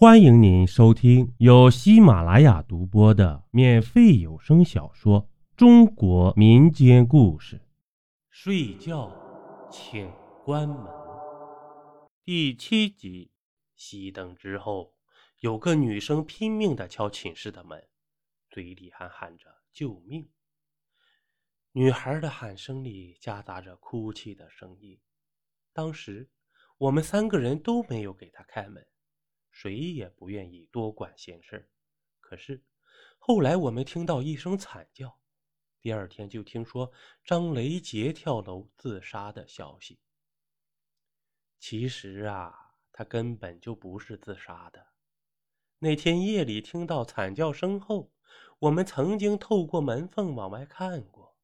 欢迎您收听由喜马拉雅独播的免费有声小说《中国民间故事》。睡觉，请关门。第七集，熄灯之后，有个女生拼命的敲寝室的门，嘴里还喊着救命。女孩的喊声里夹杂着哭泣的声音。当时，我们三个人都没有给她开门。谁也不愿意多管闲事可是后来我们听到一声惨叫，第二天就听说张雷杰跳楼自杀的消息。其实啊，他根本就不是自杀的。那天夜里听到惨叫声后，我们曾经透过门缝往外看过，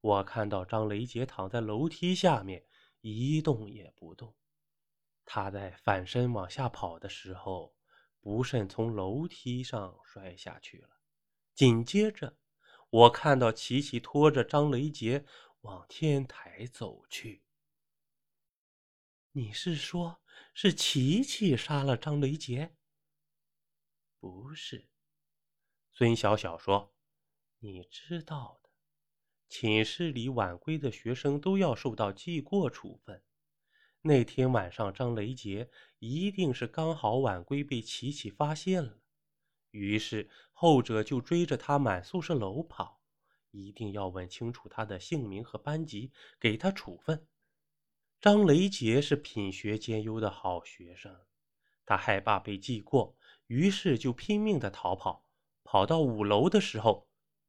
我看到张雷杰躺在楼梯下面，一动也不动。他在反身往下跑的时候，不慎从楼梯上摔下去了。紧接着，我看到琪琪拖着张雷杰往天台走去。你是说，是琪琪杀了张雷杰？不是，孙小小说：“你知道的，寝室里晚归的学生都要受到记过处分。”那天晚上，张雷杰一定是刚好晚归被琪琪发现了，于是后者就追着他满宿舍楼跑，一定要问清楚他的姓名和班级，给他处分。张雷杰是品学兼优的好学生，他害怕被记过，于是就拼命的逃跑。跑到五楼的时候，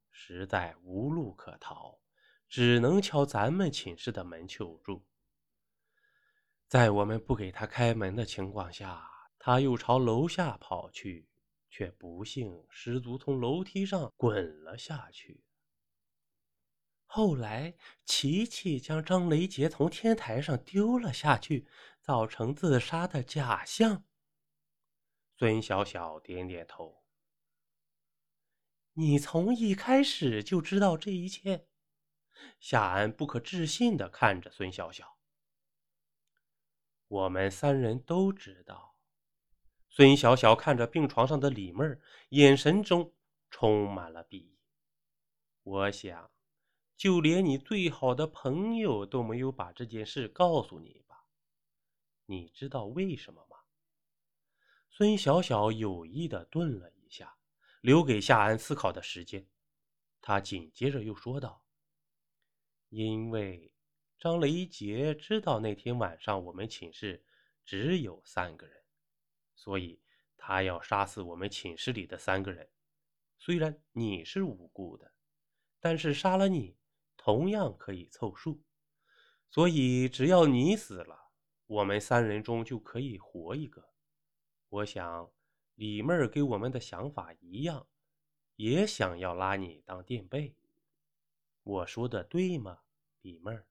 实在无路可逃，只能敲咱们寝室的门求助。在我们不给他开门的情况下，他又朝楼下跑去，却不幸失足从楼梯上滚了下去。后来，琪琪将张雷杰从天台上丢了下去，造成自杀的假象。孙小小点点头。你从一开始就知道这一切？夏安不可置信的看着孙小小。我们三人都知道。孙小小看着病床上的李妹儿，眼神中充满了鄙夷。我想，就连你最好的朋友都没有把这件事告诉你吧？你知道为什么吗？孙小小有意的顿了一下，留给夏安思考的时间。他紧接着又说道：“因为。”张雷杰知道那天晚上我们寝室只有三个人，所以他要杀死我们寝室里的三个人。虽然你是无辜的，但是杀了你同样可以凑数。所以只要你死了，我们三人中就可以活一个。我想李妹儿跟我们的想法一样，也想要拉你当垫背。我说的对吗，李妹儿？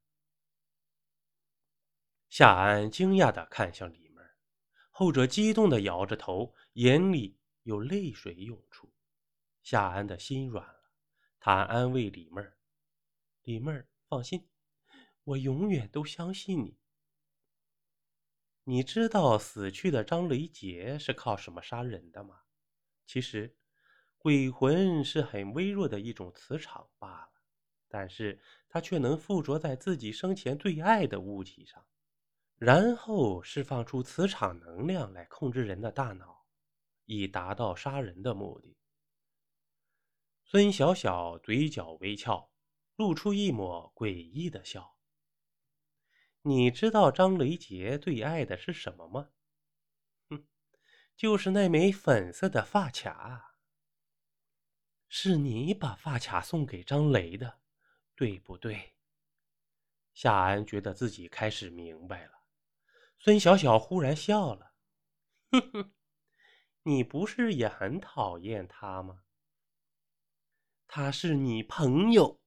夏安惊讶地看向李妹儿，后者激动地摇着头，眼里有泪水涌出。夏安的心软了，他安慰李妹儿：“李妹儿，放心，我永远都相信你。你知道死去的张雷杰是靠什么杀人的吗？其实，鬼魂是很微弱的一种磁场罢了，但是它却能附着在自己生前最爱的物体上。”然后释放出磁场能量来控制人的大脑，以达到杀人的目的。孙小小嘴角微翘，露出一抹诡异的笑。你知道张雷杰最爱的是什么吗？哼，就是那枚粉色的发卡。是你把发卡送给张雷的，对不对？夏安觉得自己开始明白了。孙小小忽然笑了，哼 哼，你不是也很讨厌他吗？他是你朋友。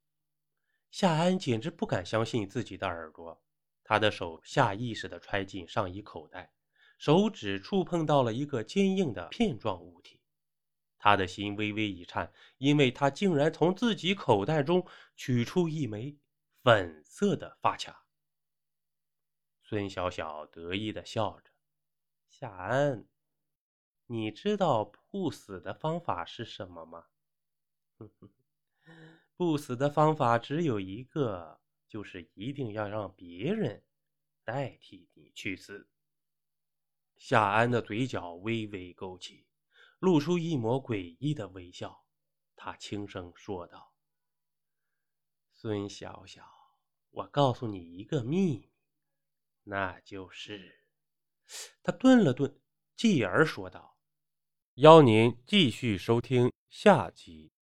夏安简直不敢相信自己的耳朵，他的手下意识地揣进上衣口袋，手指触碰到了一个坚硬的片状物体，他的心微微一颤，因为他竟然从自己口袋中取出一枚粉色的发卡。孙小小得意的笑着：“夏安，你知道不死的方法是什么吗？不死的方法只有一个，就是一定要让别人代替你去死。夏安的嘴角微微勾起，露出一抹诡异的微笑。他轻声说道：“孙小小，我告诉你一个秘密，那就是……”他顿了顿，继而说道：“邀您继续收听下集。”